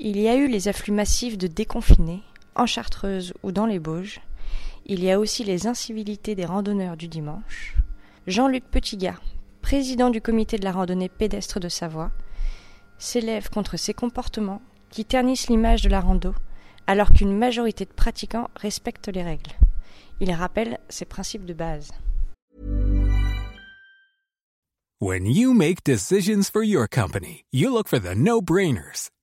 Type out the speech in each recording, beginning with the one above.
Il y a eu les afflux massifs de déconfinés, en Chartreuse ou dans les Bauges. Il y a aussi les incivilités des randonneurs du dimanche. Jean-Luc Petitgat, président du comité de la randonnée pédestre de Savoie, s'élève contre ces comportements qui ternissent l'image de la rando, alors qu'une majorité de pratiquants respectent les règles. Il rappelle ses principes de base. When you make decisions for your company, you look for the no-brainers.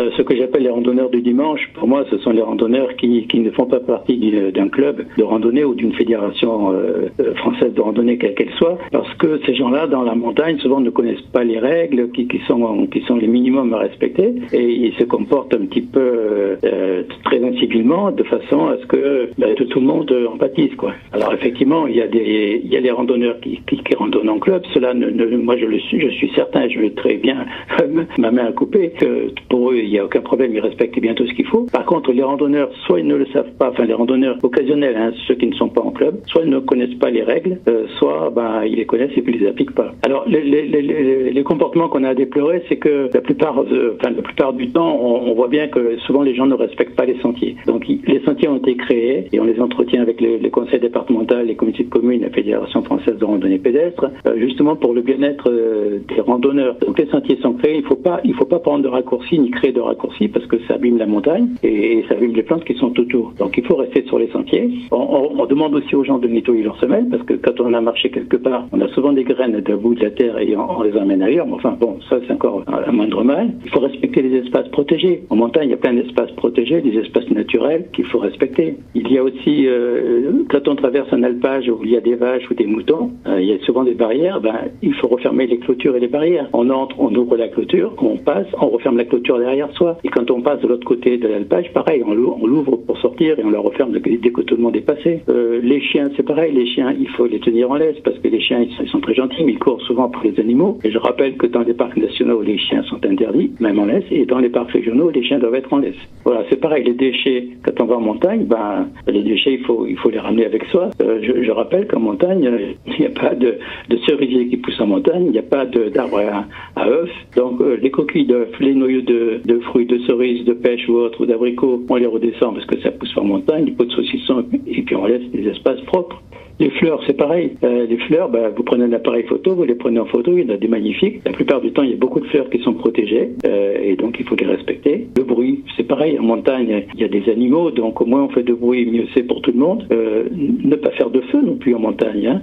Euh, ce que j'appelle les randonneurs du dimanche, pour moi, ce sont les randonneurs qui, qui ne font pas partie d'un club de randonnée ou d'une fédération euh, euh, française de randonnée, quelle qu'elle soit, parce que ces gens-là, dans la montagne, souvent ne connaissent pas les règles qui, sont, qui sont les minimums à respecter et ils se comportent un petit peu euh, très incivilement de façon à ce que ben, tout le monde empathise. Quoi. Alors effectivement, il y a, des, il y a les randonneurs qui, qui, randonnent en club. Cela, ne, moi, je le suis, je suis certain, je vais très bien ma main à couper, pour eux, n'y a aucun problème, ils respectent bien tout ce qu'il faut. Par contre, les randonneurs, soit ils ne le savent pas, enfin les randonneurs occasionnels, hein, ceux qui ne sont pas en club, soit ils ne connaissent pas les règles, euh, soit ben, ils les connaissent et puis ils les appliquent pas. Alors les, comportements qu'on a à déplorer, c'est que la plupart, euh, enfin la plupart du temps, on, voit bien que souvent les gens ne respectent pas les sentiers. Donc les sentiers ont été créés et on les entretient avec les, conseils départementaux, les comités de communes, la Fédération française de randonnée pédestre, euh, justement pour le bien-être des randonneurs. Donc les sentiers sont créés, il faut il faut pas prendre de raccourcis ni créer de raccourcis parce que ça abîme la montagne et, ça abîme les plantes qui sont autour. Donc il faut rester sur les sentiers. On, demande aussi aux gens de nettoyer leurs semelles parce que quand on a marché quelque part, on a souvent des graines à bout de la terre et on, on les emmène ailleurs. Mais enfin bon, ça c'est encore un moindre mal. Il faut respecter les espaces protégés. En montagne, il y a plein d'espaces protégés, des espaces naturels qu'il faut respecter. Il y a aussi, euh, quand on traverse un alpage où il y a des vaches ou des moutons, euh, il y a souvent des barrières. Ben, il faut refermer les clôtures et les barrières. On entre, on ouvre la clôture, on passe, on referme la clôture derrière soi. Et quand on passe de l'autre côté de l'alpage, pareil, on l'ouvre pour sortir et on la referme dès que tout le monde est passé. Euh, les chiens, c'est pareil, les chiens, il faut les tenir en laisse parce que les chiens, ils sont très gentils, mais ils courent souvent pour les animaux. Et je rappelle que dans les parcs nationaux, les chiens sont interdits, même en laisse, et dans les parcs régionaux, les chiens doivent être en laisse. Voilà, c'est pareil, les déchets, quand on va en montagne, ben, les déchets, il faut, il faut les ramener avec soi. Euh, je, rappelle qu'en montagne, il n'y a pas de, de cerisier qui pousse en montagne, il n'y a pas d'arbre à, à. Donc, euh, les coquilles d'œufs, les noyaux de, fruits, de pêche ou autres, ou d'abricots, on les redescend parce que ça pousse en montagne, les pots de saucisson, et puis on laisse des espaces propres. Les fleurs, c'est pareil. Euh, les fleurs, bah, vous prenez un appareil photo, vous les prenez en photo, il y en a des magnifiques. La plupart du temps, il y a beaucoup de fleurs qui sont protégées euh, et donc il faut les respecter. Le bruit, pareil. En montagne, il y a des animaux, donc au moins on fait de bruit, mieux c'est pour tout le monde. Euh, ne pas faire de feu non plus en montagne. Hein.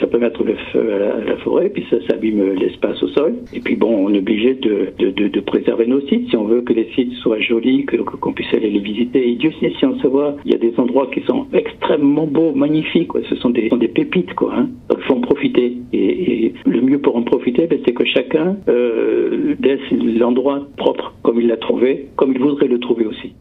ça peut mettre le feu à la, forêt, puis ça s'abîme l'espace au sol. Et puis bon, on est obligé de, préserver nos sites si on veut que les sites soient jolis, que qu'on puisse aller les visiter. Et Dieu sait si on se voit, il y a des endroits qui sont extrêmement beaux, magnifiques. Ce sont des, pépites, quoi. Hein. Donc il faut en profiter. Et, et, le mieux pour en profiter, ben, c'est que chacun euh, laisse l'endroit propre comme il l'a trouvé, comme il voudrait le trouver aussi.